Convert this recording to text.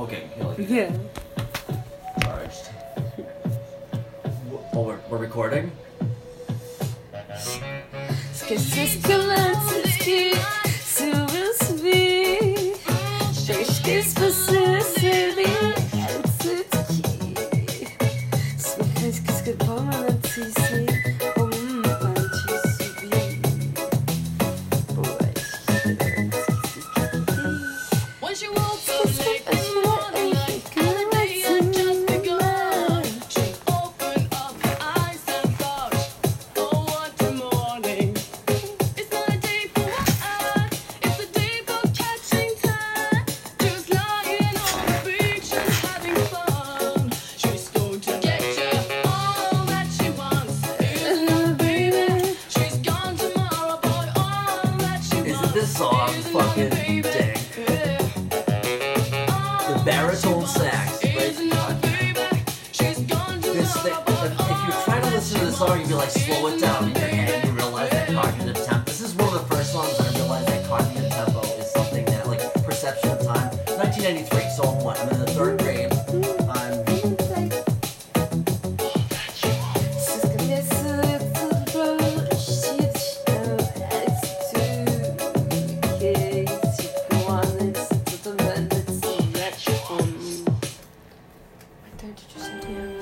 hooking. You know, like Yeah. charged. Oh, we're, we're recording? Ce que c'est ce this song's fucking dick. The baritone sax, right? This thing, if you try to listen to this song, you'd be like, slow it down in your head, you realize that cognitive tempo. This is one of the first songs I realized that cognitive tempo is something that, like, perception of time. 1993, so what? I'm in the third grade. Did you see him?